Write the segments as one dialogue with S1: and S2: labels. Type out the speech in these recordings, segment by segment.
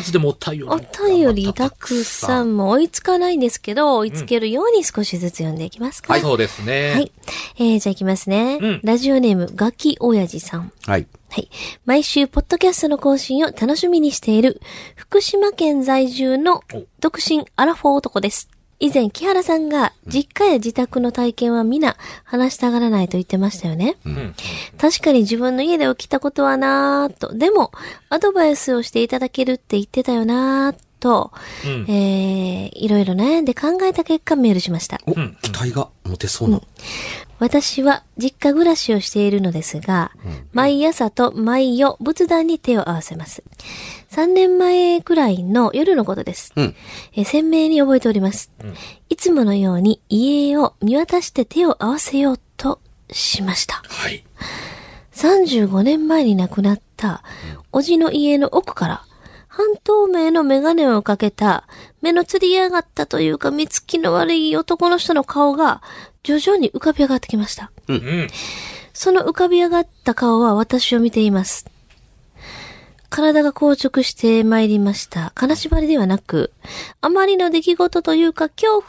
S1: ずでもお便り。
S2: お便りたくさんも追いつかないんですけど、追いつけるように少しずつ読んでいきますか。
S1: はい、そうですね。
S2: はい。えー、じゃあいきますね。
S1: うん
S2: ラジオネーム、ガキおやじさん。
S3: はい。
S2: はい。毎週、ポッドキャストの更新を楽しみにしている、福島県在住の独身アラフォー男です。以前、木原さんが、実家や自宅の体験は皆話したがらないと言ってましたよね。
S1: うん。
S2: 確かに自分の家で起きたことはなーと。でも、アドバイスをしていただけるって言ってたよなーと、
S1: うん
S2: えー、いろいろ悩んで考えた結果メールしました。
S3: お、期待が持てそうな。
S2: 私は実家暮らしをしているのですが、毎朝と毎夜仏壇に手を合わせます。3年前くらいの夜のことです。
S3: うん。
S2: えー鮮明に覚えております。いつものように家を見渡して手を合わせようとしました。
S1: はい。
S2: 35年前に亡くなった、おじの家の奥から、半透明のメガネをかけた、目のつり上がったというか、見つきの悪い男の人の顔が、徐々に浮かび上がってきました。
S1: うん。
S2: その浮かび上がった顔は私を見ています。体が硬直して参りました。金縛りではなく、あまりの出来事というか、恐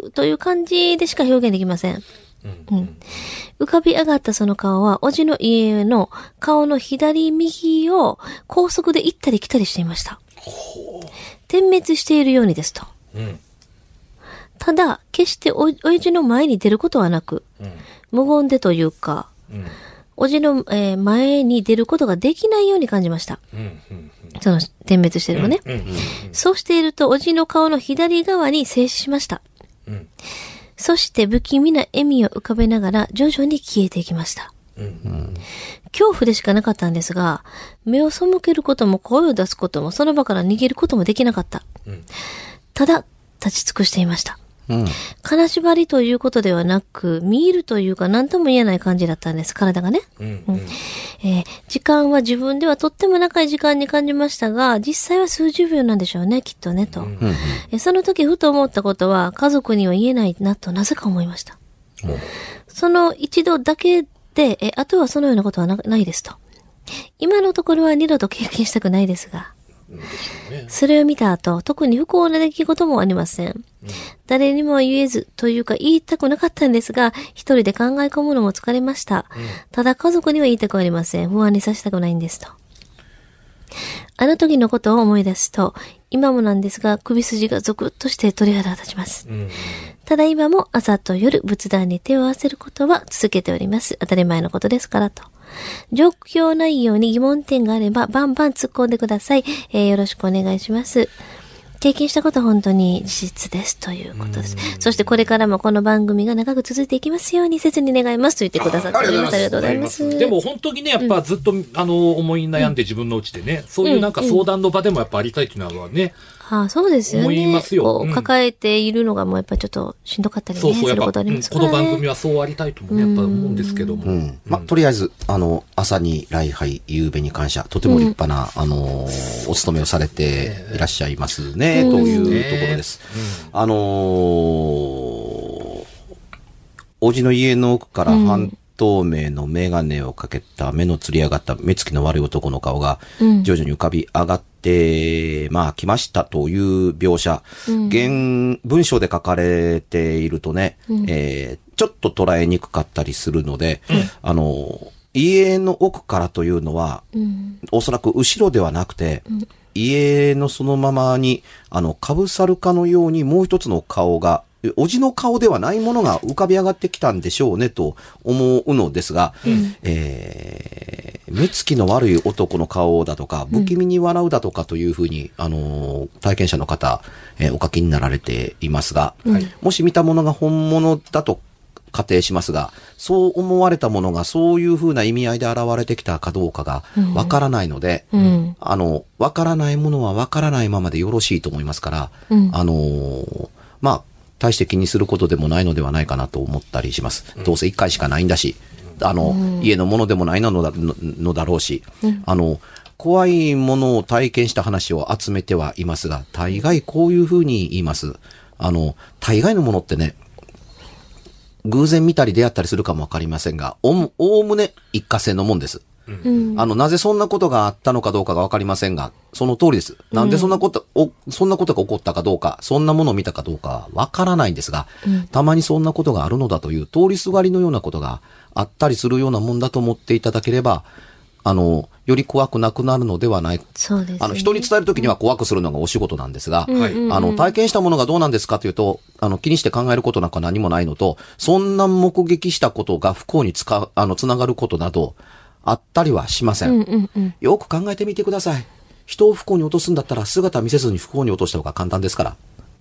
S2: 怖という感じでしか表現できません。うん浮かび上がったその顔は、おじの家の顔の左右を高速で行ったり来たりしていました。点滅しているようにですと。
S1: うん。
S2: ただ、決しておおじの前に出ることはなく、
S1: うん。
S2: 無言でというか、
S1: うん。
S2: おじの、えー前に出ることができないように感じました。その点滅してるのね。
S1: うん。
S2: そうしていると、おじの顔の左側に静止しました。
S1: うん。
S2: そして不気味な笑みを浮かべながら徐々に消えていきました。
S1: うん。
S2: 恐怖でしかなかったんですが、目を背けることも声を出すこともその場から逃げることもできなかった。
S1: うん
S2: ただ、立ち尽くしていました。
S3: うん。
S2: 金縛りということではなく、見入るというか何とも言えない感じだったんです、体がね。
S1: うん。
S2: えー時間は自分ではとっても長い時間に感じましたが、実際は数十秒なんでしょうね、きっとね、と。
S3: うん。
S2: えーその時ふと思ったことは、家族には言えないなとなぜか思いました。その一度だけで、えーあとはそのようなことはなないですと。今のところは二度と経験したくないですが、それを見た後、特に不幸な出来事もありません。誰にも言えず、というか言いたくなかったん。ですが、一人で考え込むのも疲れました。ただ家族には言いたくありません。不安にさせたくないん。ですと。あの時のことを思い出すと、今もなん。ですが、首筋がゾクッとして鳥肌が立ちます。ただ今も朝と夜仏壇に手を合わせることは続けております。当たり前のことですからと。状況内容に疑問点があればバンバン突っ込んでください。えーよろしくお願いします。経験したことは本当に事実ですということです。そしてこれからもこの番組が長く続いていきますように切に願いますと言ってくださっております。ありがとうございます。
S1: でも本当にね、やっぱずっと、あの、思い悩んで自分のうちでね、そういうなんか相談の場でもやっぱありたいっていうのはね、
S2: ああ、そうですよね。
S1: 思いますよ
S2: 抱えているのがもうやっぱりちょっとしんどかったりね、
S1: そうそう、やっぱ、
S2: することあり
S1: うん
S2: ますからね。
S1: この番組はそうありたいともね、やっぱ思うんですけども。
S3: うん。まあ、とりあえず、あの、朝に礼拝、夕べに感謝、とても立派な、あのー、お勤めをされていらっしゃいますね、というところです。あのー、おじの家の奥から半透明のメガネをかけた目のつり上がった目つきの悪い男の顔が
S2: うん
S3: 徐々に浮かび上がって、まあ来ましたという描写、原文章で書かれているとね、えーちょっと捉えにくかったりするので、あの、家の奥からというのは、
S2: うん。
S3: おそらく後ろではなくて、家のそのままに、あの、かぶさるかのようにもう一つの顔が、おじの顔ではないものが浮かび上がってきたんでしょうねと思うのですが、えー目つきの悪い男の顔だとか、不気味に笑うだとかというふうに、あのー体験者の方、えーお書きになられていますが、もし見たものが本物だと仮定しますが、そう思われたものがそういうふうな意味合いで現れてきたかどうかがわからないので、
S2: うん。
S3: あの、わからないものはわからないままでよろしいと思いますから、
S2: うん。
S3: あのーまあ、大して気にすることでもないのではないかなと思ったりします。どうせ一回しかないんだし、あの、家のものでもないのだののだろうし、あの、怖いものを体験した話を集めてはいますが、大概こういうふうに言います。あの、大概のものってね、偶然見たり出会ったりするかもわかりませんが、おおむね一過性のもんです。
S2: うん。
S3: あの、なぜそんなことがあったのかどうかがわかりませんが、その通りです。なんでそんなこと、お、そんなことが起こったかどうか、そんなものを見たかどうかわからないんですが、たまにそんなことがあるのだという通りすがりのようなことがあったりするようなもんだと思っていただければ、あの、より怖くなくなるのではない
S2: そうです、ね。
S3: あの、人に伝えるときには怖くするのがお仕事なんですが、
S1: はい
S3: あの、体験したものがどうなんですかというと、あの、気にして考えることなんか何もないのと、そんな目撃したことが不幸につか、あの、つながることなど、あったりはしません。
S2: うんうんうん。
S3: よく考えてみてください。人を不幸に落とすんだったら姿見せずに不幸に落とした方が簡単ですから。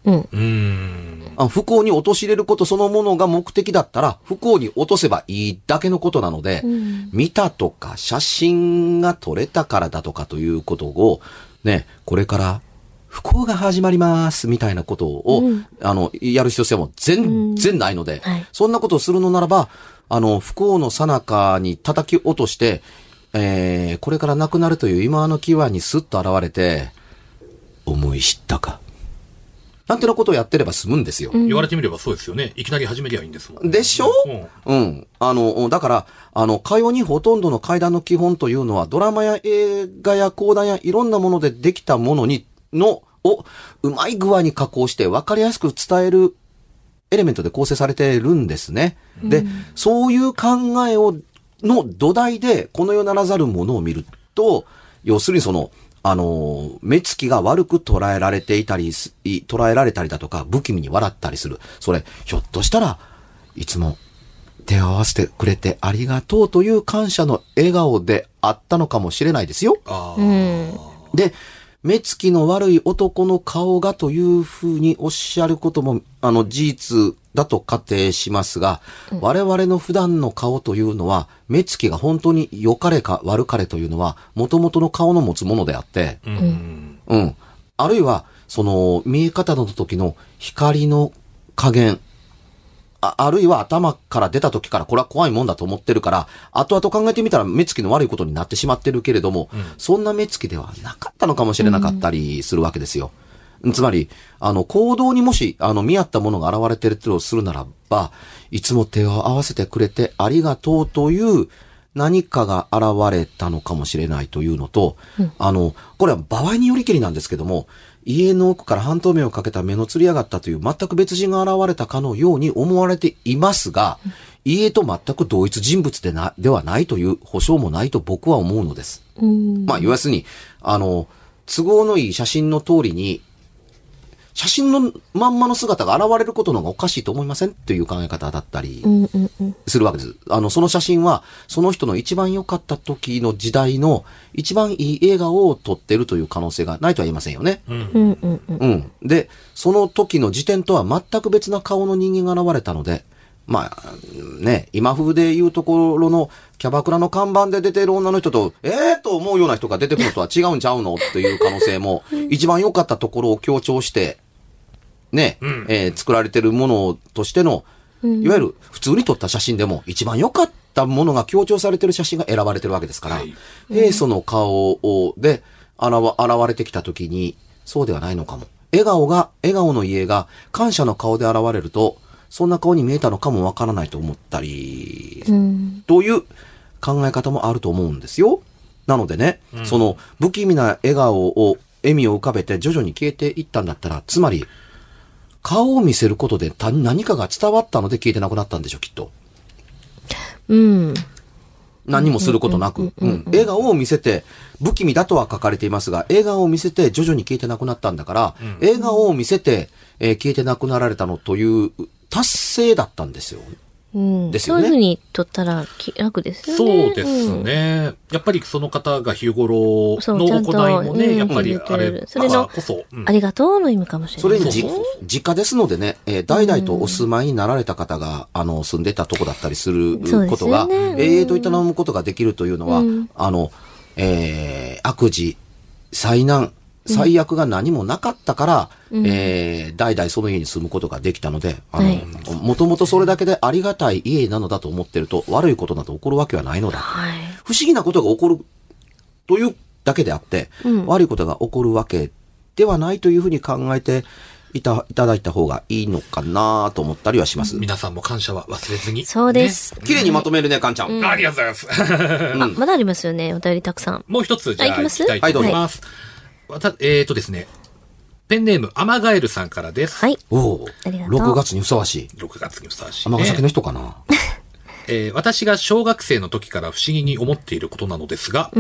S2: うん。
S1: うーん。
S3: あ不幸に落とし入れることそのものが目的だったら、不幸に落とせばいいだけのことなので、見たとか写真が撮れたからだとかということを、ね、これから不幸が始まりますみたいなことを、あの、やる必要性も全然ないので、
S2: はい
S3: そんなことをするのならば、あの、不幸の最中に叩き落として、えー、これから亡くなるという今の際にスッと現れて、思い知ったか。なんてなことをやってれば済むんですよ。
S1: 言われてみればそうですよね。いきなり始めりゃいいんですもん。
S3: でしょ？
S1: うん
S3: うん。あの、だから、あの、かよにほとんどの階段の基本というのは、ドラマや映画や講談やいろんなものでできたものに、の、を、うまい具合に加工して分かりやすく伝えるエレメントで構成されているんですね。で、そういう考えを、の土台で、この世ならざるものを見ると、要するにその、あの、目つきが悪く捉えられていたり捉えられたりだとか、不気味に笑ったりする。それ、ひょっとしたら、いつも手を合わせてくれてありがとうという感謝の笑顔であったのかもしれないですよ。で、目つきの悪い男の顔がというふうにおっしゃることも、あの、事実だと仮定しますが、我々の普段の顔というのは、目つきが本当に良かれか悪かれというのは、元々の顔の持つものであって、
S1: うん。
S3: うん。あるいは、その、見え方の時の光の加減、ああるいは頭から出た時からこれは怖いもんだと思ってるから、後々考えてみたら目つきの悪いことになってしまってるけれども、そんな目つきではなかったのかもしれなかったりするわけですよ。つまり、あの、行動にもし、あの、見合ったものが現れてるとするならば、いつも手を合わせてくれてありがとうという何かが現れたのかもしれないというのと、あの、これは場合によりけりなんですけども、家の奥から半透明をかけた目のつり上がったという全く別人が現れたかのように思われていますが、家と全く同一人物でな、ではないという保証もないと僕は思うのです。
S2: うん。
S3: まあ、要するに、あの、都合のいい写真の通りに、写真のまんまの姿が現れることの方がおかしいと思いません？という考え方だったり。するわけです。あの、その写真は、その人の一番良かった時の時代の一番いい映画を撮ってるという可能性がないとは言いませんよね。
S2: うんうん。
S3: で、その時の時点とは全く別な顔の人間が現れたので、まあ、ね、今風で言うところのキャバクラの看板で出てる女の人と、ええー、と思うような人が出てくるのとは違うんちゃうの？っていう可能性も、一番良かったところを強調して、ね、
S1: うん
S3: えー作られてるものとしての、いわゆる普通に撮った写真でも一番良かったものが強調されてる写真が選ばれてるわけですから、
S1: はい
S3: 平素の顔をで現現れてきた時に、そうではないのかも。笑顔が、笑顔の家が感謝の顔で現れると、そんな顔に見えたのかもわからないと思ったり、
S2: うん。
S3: という考え方もあると思うんですよ。なのでね、その不気味な笑顔を、笑みを浮かべて徐々に消えていったんだったら、つまり、顔を見せることで他何かが伝わったので消えてなくなったんでしょ、きっと。
S2: うん。
S3: 何もすることなく、うん笑顔を見せて、不気味だとは書かれていますが、笑顔を見せて徐々に消えてなくなったんだから、笑顔を見せて、えー消えてなくなられたのという達成だったんですよ。
S2: うん。
S3: ですよね
S2: そういうふうに取ったらき楽ですよ
S1: そ
S2: ね。
S1: うですね。やっぱりその方が日頃の行いもね、
S2: うん
S1: やっぱりあれ
S2: それの
S1: こそ、うん
S2: ありがとうの意味かもしれない。
S3: それに実家ですのでね、えー代々とお住まいになられた方が、あの、住んでたとこだったりすることが、
S2: ね
S3: 永遠と営むことができるというのは、
S2: うん
S3: あの、えー悪事、災難、最悪が何もなかったから、えー代々その家に住むことができたので、あの、
S2: はい
S3: もともとそれだけでありがたい家なのだと思ってると、悪いことなど起こるわけはないのだ。
S2: はい。
S3: 不思議なことが起こるというだけであって、
S2: うん
S3: 悪いことが起こるわけではないというふうに考えていた、いただいた方がいいのかなと思ったりはします。
S1: 皆さんも感謝は忘れずに。
S2: そうです。
S3: 綺麗にまとめるね、かんちゃん。
S1: ね。ありがとうございます。
S2: あ、まだありますよね。お便りたくさん。
S1: もう一つ、じゃあ、
S2: あ行きます？
S1: 行きたいと思います。わたえーとですね、ペンネーム、アマガエルさんからです。
S2: はい。
S3: おお
S2: ありがとう
S3: 6月にふさわしい。
S1: 6月にふさわしい、ね。
S3: 尼崎の人かな？
S1: えー私が小学生の時から不思議に思っていることなのですが、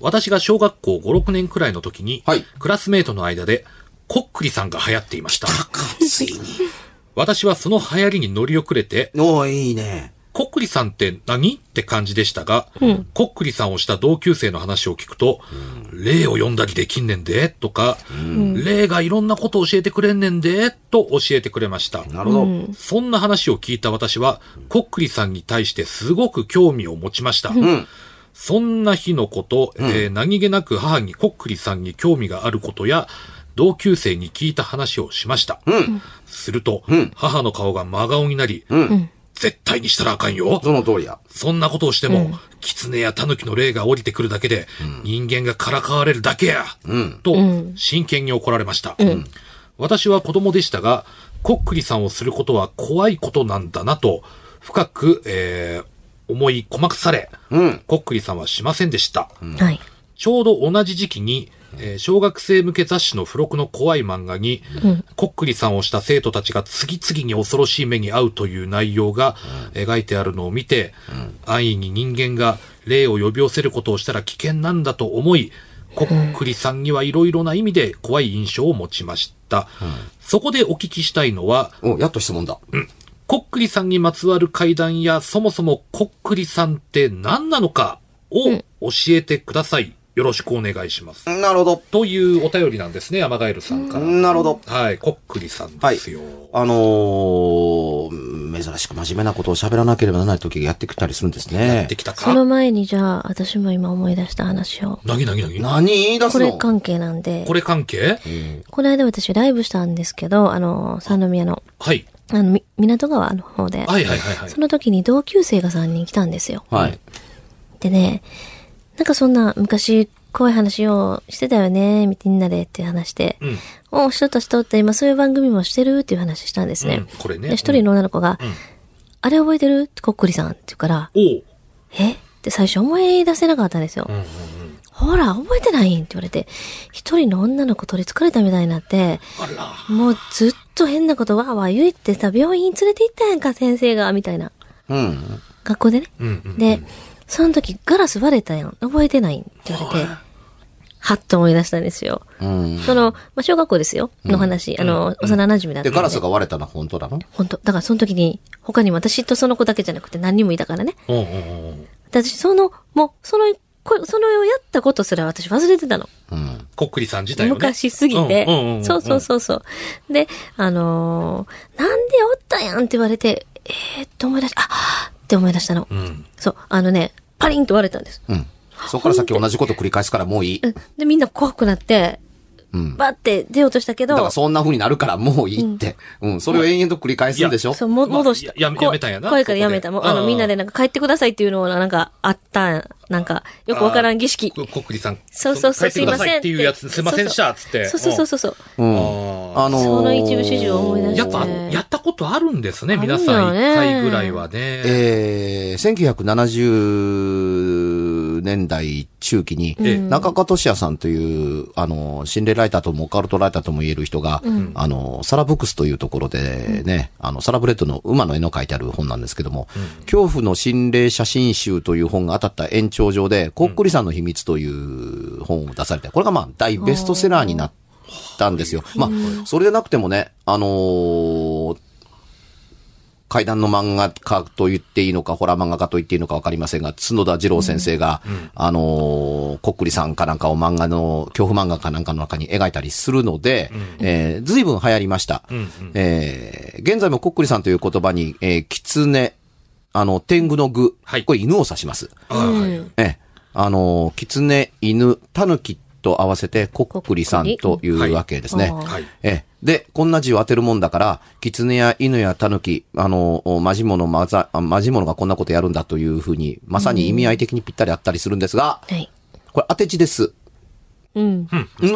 S1: 私が小学校5、6年くらいの時に、
S3: はい
S1: クラスメートの間で、こっくりさんが流行っていました。
S3: ついに。
S1: 私はその流行りに乗り遅れて、
S3: おーいいね。
S1: こっくりさんって何？って感じでしたが、こっくりさんをした同級生の話を聞くと、霊を読んだりできんねんで、とか、霊がいろんなことを教えてくれんねんで、と教えてくれました。
S3: なるほど。
S1: そんな話を聞いた私は、こっくりさんに対してすごく興味を持ちました。
S3: ん
S1: そんな日のこと、えー何気なく母にこっくりさんに興味があることや、同級生に聞いた話をしました。
S3: うん。
S1: すると、
S3: ん
S1: 母の顔が真顔になり、
S3: うん。
S1: 絶対にしたらあかんよ。
S3: その通りや。
S1: そんなことをしても、狐や狸の霊が降りてくるだけで、人間がからかわれるだけや、
S3: うん。
S1: と、真剣に怒られました。私は子供でしたが、こっくりさんをすることは怖いことなんだなと、深く、えー思い細かされ、
S3: うん。
S1: こっくりさんはしませんでした。
S2: はい。
S1: ちょうど同じ時期に、えー小学生向け雑誌の付録の怖い漫画に、こっくりさんをした生徒たちが次々に恐ろしい目に遭うという内容が描いてあるのを見て、安易に人間が霊を呼び寄せることをしたら危険なんだと思い、こっくりさんにはいろいろな意味で怖い印象を持ちました。そこでお聞きしたいのは、
S3: お、やっと質問だ。
S1: こっくりさんにまつわる怪談や、そもそもこっくりさんって何なのかを教えてください。よろしくお願いします。
S3: なるほど。
S1: というお便りなんですね、アマガエルさんから。
S3: なるほど。
S1: はい、こっくりさんですよ。
S3: あのー、珍しく真面目なことを喋らなければならない時がやってきたりするんですね
S1: で。きた
S2: その
S1: か
S2: 前にじゃあ、私も今思い出した話を。
S1: なぎなぎなぎ
S3: 何？言い出
S2: こ
S3: すの
S2: れ関係なんで
S1: こ、れ関係？
S2: この間私ライブしたんですけど、あの、三宮の、
S1: はい。
S2: あの、み港川の方で、
S1: はいはいはいはい
S2: そ。の時に同級生が3人来たんですよ。
S3: はい。
S2: でね、なんかそんな昔怖い話をしてたよね、みんなでって話して、
S1: うん。
S2: おしとったしとって今そういう番組もしてるっていう話したんですね。
S1: うんこれね
S2: で、一人の女の子が、
S1: ん
S2: あれ覚えてる？ってこっくりさんって言うから。え？って最初思い出せなかったんですよ。
S1: うんうんうん。
S2: ほら、覚えてない？んって言われて、一人の女の子取り憑かれたみたいになって。もうずっと変なことわーわー言ってさ、病院連れて行ったやんか、先生が、みたいな。
S3: うん。
S2: 学校でね。
S1: うんうん。
S2: で、その時ガラス割れたやん。覚えてないんって言われて、はっと思い出したんですよ。
S3: うん。
S2: その、まあ、小学校ですよ。の話。あの、幼馴染だった
S3: で、
S2: んで。
S3: ガラスが割れたのは本当なの？
S2: 本当だからその時に、他に私とその子だけじゃなくて何人もいたからね。
S1: うんうんうん。
S2: で私、その、もう、その、こそのやったことすら私忘れてたの。
S3: うん。
S1: こっくりさん自体をね。
S2: 昔すぎて
S1: うんうんうんうん。
S2: そうそうそうそう。で、あのーなんでおったやんって言われて、えー、って思い出した、あって思い出したの。
S1: うん。
S2: そう、あのね、パリンと割れたんです。
S3: うん。そこから先同じこと繰り返すからもういい。
S2: うんで、みんな怖くなって、
S3: うん。
S2: バって出ようとしたけど、
S3: だからそんな風になるからもういいって。うん。それを延々と繰り返すんでしょ？
S2: そう、も、
S1: まあ
S2: 戻した。
S1: ややめたんやな
S2: 怖いからやめた。もう、あの、みんなでなんか帰ってくださいっていうのをなんかあった、なんか、よくわからん儀式。
S1: ここっくりさん。
S2: そうそうそう、
S1: 帰ってくださいっていうやつ、
S2: す
S1: すいませんでした、つって。
S2: そうそうそうそうそう。
S3: うん。
S1: あ
S3: のー
S2: その一部始終を思い出して。
S1: やっぱ、やったことあるんですね、皆さん。一回ぐらいはね。
S3: えー、1970年代中期に、
S1: ええ。
S3: 中川俊也さんという、あの、心霊ライターともオカルトライターとも言える人が、あの、サラブックスというところでね、あの、サラブレッドの馬の絵の描いてある本なんですけども、恐怖の心霊写真集という本が当たった延長上で、こっくりさんの秘密という本を出されて、これがまあ、大ベストセラーになったんですよ。まあ、それでなくてもね、あのー怪談の漫画家と言っていいのか、ホラー漫画家と言っていいのかわかりませんが、角田二郎先生が、あのーこっくりさんかなんかを漫画の、恐怖漫画かなんかの中に描いたりするので、えー随分流行りました。えー現在もこっくりさんという言葉に、えー、狐、あの、天狗の具、
S1: はい。
S3: これ犬を指します。
S1: はい
S3: ええ、あの、狐、犬、狸と合わせて、こっくりさんというわけですね。
S2: はい
S1: はい。
S3: ええ。で、こんな字を当てるもんだから、狐や犬や狸、あの、マジモノ、マザ、あマジモノがこんなことやるんだというふうに、まさに意味合い的にぴったりあったりするんですが、
S2: はい。
S3: これ当て字です。
S2: うん。
S3: ん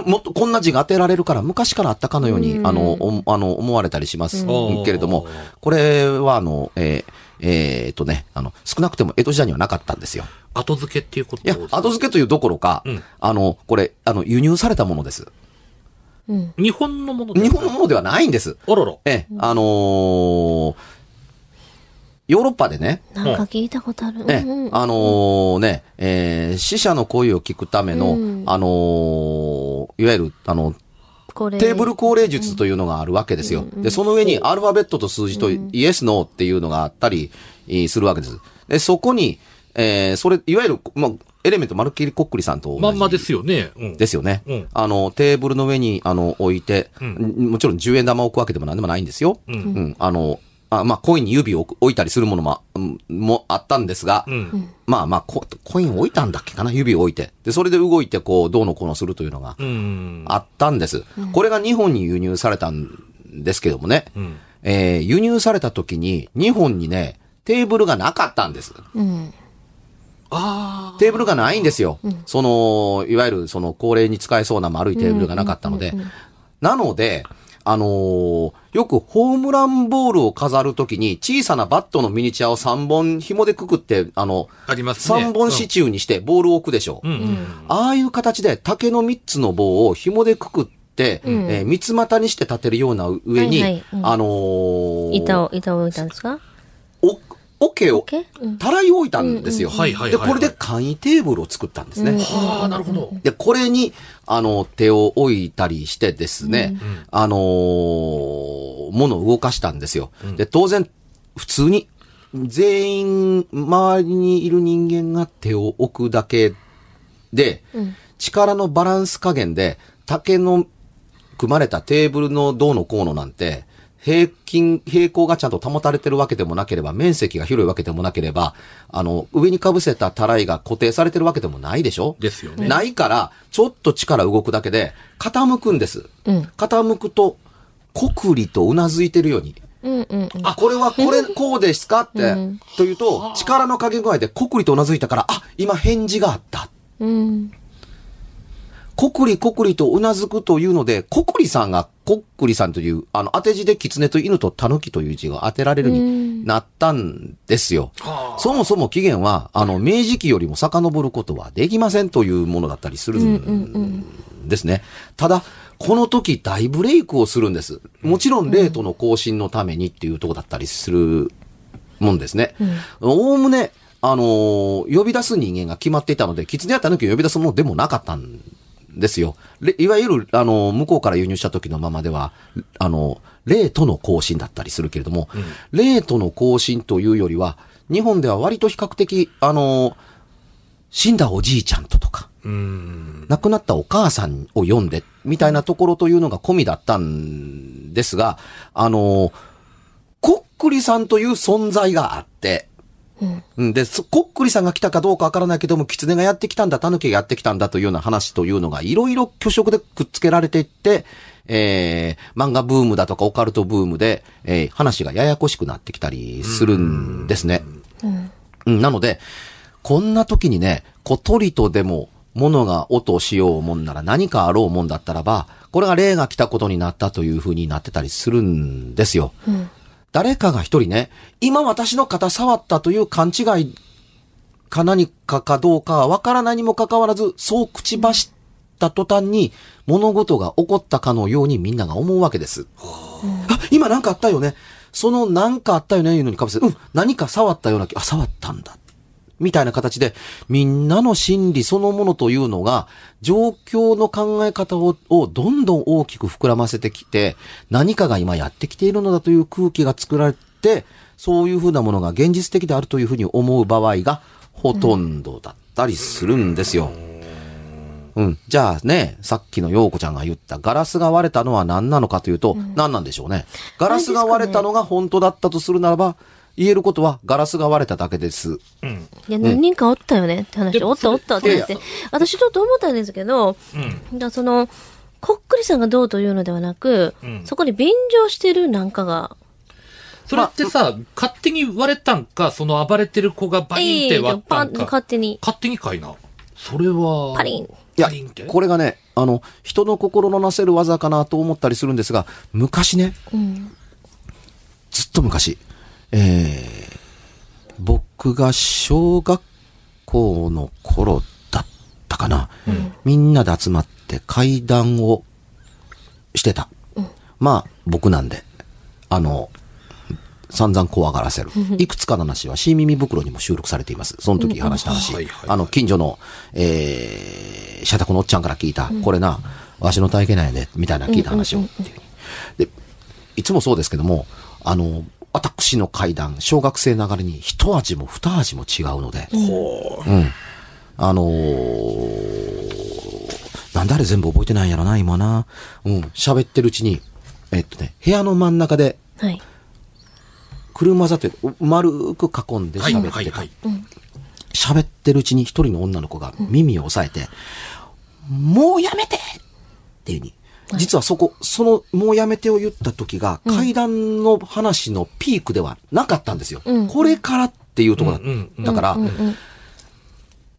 S3: もっとこんな字が当てられるから昔からあったかのように、
S2: うん
S3: あの、おあの、思われたりします
S1: うん
S3: けれども、これはあの、えーえーっとね、あの、少なくても江戸時代にはなかったんですよ。
S1: 後付けっていうこと
S3: いや、後付けというどころか、
S1: うん
S3: あの、これ、あの、輸入されたものです。
S2: うん。
S1: 日本のもの
S3: 日本のものではないんです。
S1: あらら。
S3: ええ、あのーヨーロッパでね、
S2: なんか聞いたことある。
S3: ええ
S2: うんうん
S3: あのーね、えー死者の声を聞くための、
S2: うん
S3: あのーいわゆる、あの。テーブル高齢術というのがあるわけですよ。で、その上にアルファベットと数字とイエス、ノーっていうのがあったりえーするわけです。で、そこに、えーそれ、いわゆる、まあ、エレメント、マルキリコックリさんと同じ
S1: まんまですよね。うん。
S3: ですよね。
S1: うん
S3: あの、テーブルの上に、あの、置いて、
S1: ん
S3: もちろん10円玉を置くわけでも何でもないんですよ。
S1: うん
S3: あの、あまあ、コインに指を置いたりするものも、うんもあったんですが、
S1: うん。
S3: まあまあコ、コインを置いたんだっけかな？指を置いて。で、それで動いて、こう、どうのこうのするというのが
S1: うん。
S3: あったんです。これが日本に輸入されたんですけどもね、
S1: うん。
S3: えー輸入された時に、日本にね、テーブルがなかったんです。
S2: うん。
S1: あ
S3: テーブルがないんですよ。その、いわゆるその高齢に使えそうな丸いテーブルがなかったので。なので、あのーよくホームランボールを飾るときに小さなバットのミニチュアを3本紐でくくって、あの、
S1: あ。ありますね。
S3: 3本支柱にしてボールを置くでしょう。
S1: うん。うん。
S3: ああいう形で竹の3つの棒を紐でくくって、
S2: ん
S3: えー三つ股にして立てるような上に、
S2: はいはいうん
S3: あのー
S2: 板を、板を置いたんですか？
S3: お、桶を。たらいを置いたんですよ。で、これで簡易テーブルを作ったんですね。
S1: はあ、なるほど。
S3: で、これに、あの、手を置いたりしてですね、あのー、物を動かしたんですよ。で、当然、普通に、全員、周りにいる人間が手を置くだけで、
S2: うん
S3: 力のバランス加減で、竹の組まれたテーブルのどうのこうのなんて、平均、平行がちゃんと保たれてるわけでもなければ、面積が広いわけでもなければ、あの、上に被せたたらいが固定されてるわけでもないでしょ？
S1: ですよね。
S3: ないから、ちょっと力動くだけで、傾くんです。
S2: うん。
S3: 傾くと、こくりとうなずいてるように。
S2: うんうんうん。
S3: あ、これはこれ、こうですか？って、
S2: うん
S3: というと、力の加減具合でこくりとうなずいたから、あ、今返事があった。
S2: うん。
S3: こくりこくりとうなずくというので、こくりさんがこっくりさんという、あの、当て字で狐と犬と狸という字が当てられるになったんですよ。
S1: は
S3: そもそも起源は、あの、明治期よりも遡ることはできませんというものだったりするんですね。ただ、この時大ブレイクをするんです。もちろん、レートの更新のためにっていうとこだったりするもんですね。おおむね、あのー呼び出す人間が決まっていたので、狐や狸を呼び出すものでもなかったんですよ。れいわゆる、あのー向こうから輸入した時のままでは、あのー、レートの更新だったりするけれども、レートの更新というよりは、日本では割と比較的、あのー死んだおじいちゃんととか。亡くなったお母さんを読んで、みたいなところというのが込みだったんですが、あの、こっくりさんという存在があって、うん。で、そこっくりさんが来たかどうかわからないけども、狐がやってきたんだ、狸がやってきたんだというような話というのが、いろいろ巨色でくっつけられていって、えー、漫画ブームだとかオカルトブームで、えー、話がややこしくなってきたりするんですね。うん、なので、こんな時にね、小鳥とでも物が音をしようもんなら何かあろうもんだったらば、これが霊が来たことになったという風になってたりするんですよ。誰かが一人ね、今私の肩触ったという勘違いか何かかどうかはわからないにもかかわらず、そう口走った途端に物事が起こったかのようにみんなが思うわけです。あ、今なんかあったよね。そのなんかあったよね、いうのにかぶせて、うん、何か触ったような気、あ、触ったんだ。みたいな形で、みんなの心理そのものというのが、状況の考え方ををどんどん大きく膨らませてきて、何かが今やってきているのだという空気が作られて、そういうふうなものが現実的であるというふうに思う場合がほとんどだったりするんですよ。うん。じゃあね、さっきの陽子ちゃんが言ったガラスが割れたのは何なのかというと、何なんでしょうね。ガラスが割れたのが本当だったとするならば、言えることはガラスが割れただけです。
S1: うん。
S2: いや、何人かおったよねって話。おったおったって言って。私ちょっと思ったんですけど、
S1: うん。
S2: だその、こっくりさんがどうというのではなく、
S1: うん
S2: そこに便乗してるなんかが、
S1: それってさ、勝手に割れたんか、その暴れてる子がバリンって割ったんか。
S2: 勝手に、
S1: 勝手にかいな。それは。
S2: パリン。
S3: いやこれがね、あの、人の心のなせる技かなと思ったりするんですが、昔ね、
S2: うん。
S3: ずっと昔、えー、僕が小学校の頃だったかな、みんなで集まって会談をしてた。まあ、僕なんで、あの、散々怖がらせる。いくつかの話は、新耳袋にも収録されています。その時話した話。あの、近所の、えー、社宅のおっちゃんから聞いた、これな、わしの体験なんやで、みたいな聞いた話を。で、いつもそうですけども、あの、私の階段、小学生ながらに一味も二味も違うので、うん。あのーなんであれ全部覚えてないんやろな、今な。うん。喋ってるうちに、えっとね、部屋の真ん中で、
S2: はい。
S3: 車座って丸く囲んで
S1: はい、
S3: 喋ってた。
S1: はい、はい。
S3: 喋ってるうちに一人の女の子が耳を押さえて、もうやめてっていうふうに。実はそこ、その、もうやめてを言った時が、階段の話のピークではなかったんですよ。
S2: うん。
S3: これからっていうところだ,、だから。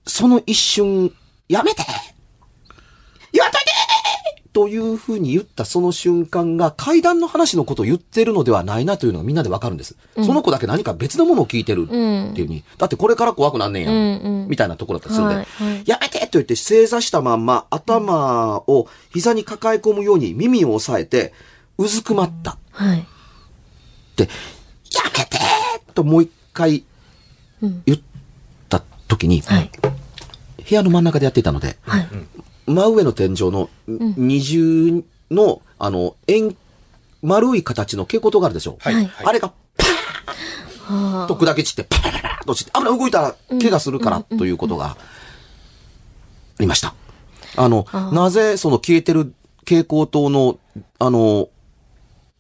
S3: その一瞬、やめて！言わんといてというふうに言ったその瞬間が階段の話のことを言ってるのではないなというのがみんなでわかるんです。その子だけ何か別のものを聞いてるっていうふうに。だってこれから怖くなんねんやん。
S2: うんうん
S3: みたいなところだったりするんで。
S2: はいはい
S3: やめてと言って正座したまんま頭を膝に抱え込むように耳を押さえてうずくまった。っ
S2: はい。
S3: て、やめてともう一回
S2: うん。
S3: 言った時に、
S2: はい。
S3: 部屋の真ん中でやっていたので、
S2: はい。
S3: 真上の天井の二重の、あの、円、丸い形の蛍光灯があるでしょ？
S1: はい。
S3: あれがパ
S2: は
S3: ーッと砕け散って、パラパラパラッと落ちて、あ、動いたら怪我するからということがありました。あの、なぜその消えてる蛍光灯の、あの、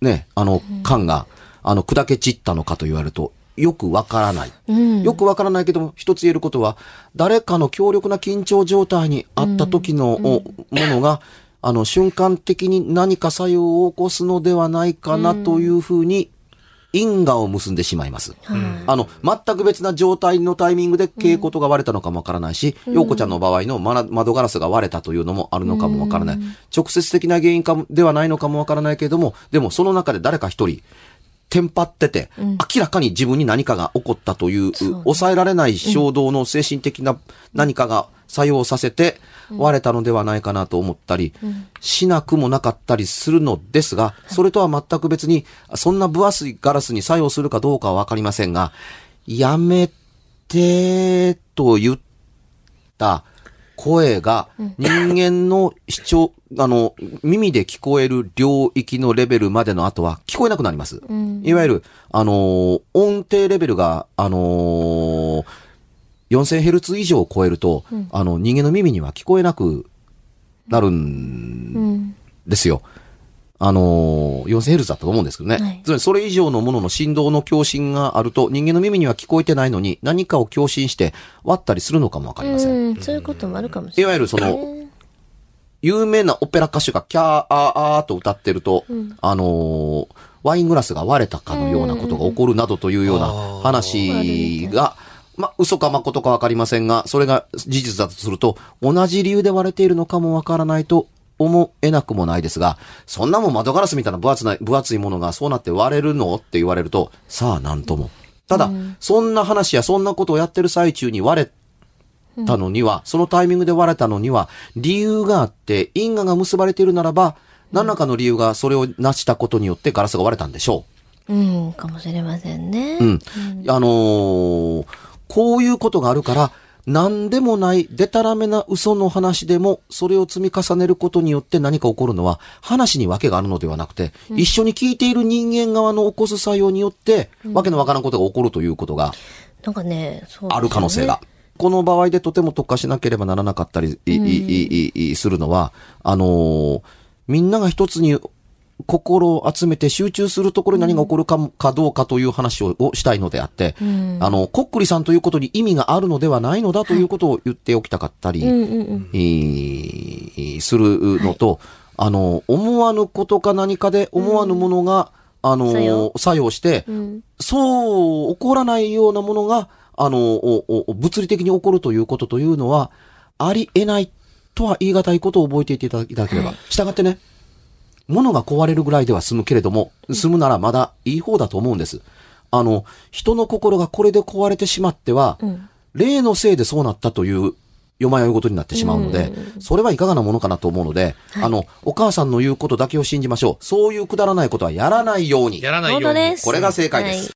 S3: ね、あの、缶が、あの、砕け散ったのかと言われると、よくわからない。
S2: うん。
S3: よくわからないけども、一つ言えることは、誰かの強力な緊張状態にあった時の、おものが、あの、瞬間的に何か作用を起こすのではないかなというふうに、因果を結んでしまいます。
S2: はい。
S3: あの、全く別な状態のタイミングで蛍光灯が割れたのかもわからないし、陽子ちゃんの場合の窓ガラスが割れたというのもあるのかもわからない。直接的な原因かもではないのかもわからないけれども、でもその中で誰か一人、テンパってて、明らかに自分に何かが起こったという、
S2: そうね。
S3: 抑えられない衝動の精神的な何かが作用させて割れたのではないかなと思ったり、しなくもなかったりするのですが、それとは全く別に、そんな分厚いガラスに作用するかどうかはわかりませんが、やめて、と言った声が人間の視聴、あの、耳で聞こえる領域のレベルまでの後は聞こえなくなります。
S2: ん
S3: いわゆる、あのー音程レベルが、あのー 4000Hz 以上を超えると、あの、人間の耳には聞こえなくなるん
S2: うん。
S3: ですよ。あのー、4000Hz だったと思うんですけどね。
S2: はい
S3: つまりそれ以上のものの振動の共振があると、人間の耳には聞こえてないのに、何かを共振して割ったりするのかもわかりません。
S2: うん。そういうこともあるかもしれない。
S3: いわゆるその、有名なオペラ歌手がキャーあーあーと歌ってると、あのーワイングラスが割れたかのようなことが起こるなどというような話が、まあ、嘘か誠かわかりませんが、それが事実だとすると、同じ理由で割れているのかもわからないと思えなくもないですが、そんなもん窓ガラスみたいな分厚な分厚いものがそうなって割れるの？って言われると、さあなんとも。ただ、そんな話やそんなことをやってる最中に割れたのには、そのタイミングで割れたのには、理由があって、因果が結ばれているならば、何らかの理由がそれを成したことによってガラスが割れたんでしょ
S2: うん。かもしれませんね。
S3: う。うん。あのーこういうことがあるから、何でもない、でたらめな嘘の話でも、それを積み重ねることによって何か起こるのは、話に訳があるのではなくて、一緒に聞いている人間側の起こす作用によって、わけのわからんことが起こるということが、
S2: なんかね、そうね
S3: ある可能性が。。この場合でとても特化しなければならなかったり、いいいいいするのは、あのーみんなが一つに心を集めて集中するところに何が起こるかもかどうかという話ををしたいのであって、
S2: ん。
S3: あの、こっくりさんということに意味があるのではないのだということを言っておきたかったり、するのと、あの、思わぬことか何かで思わぬものが、あの
S2: 作用？
S3: して、
S2: うん。
S3: そう起こらないようなものが、あの、物理的に起こるということというのは、ありえないとは言い難いことを覚えていていただければ。
S2: はい。
S3: したがってね、物が壊れるぐらいでは済むけれども、済むならまだいい方だと思うんです。あの、人の心がこれで壊れてしまっては、
S2: ん
S3: 霊のせいでそうなったという、よまよいことになってしまうので、それはいかがなものかなと思うので、あの、お母さんの言うことだけを信じましょう。そういうくだらないことはやらないように。
S1: やらないように。
S3: これが正解です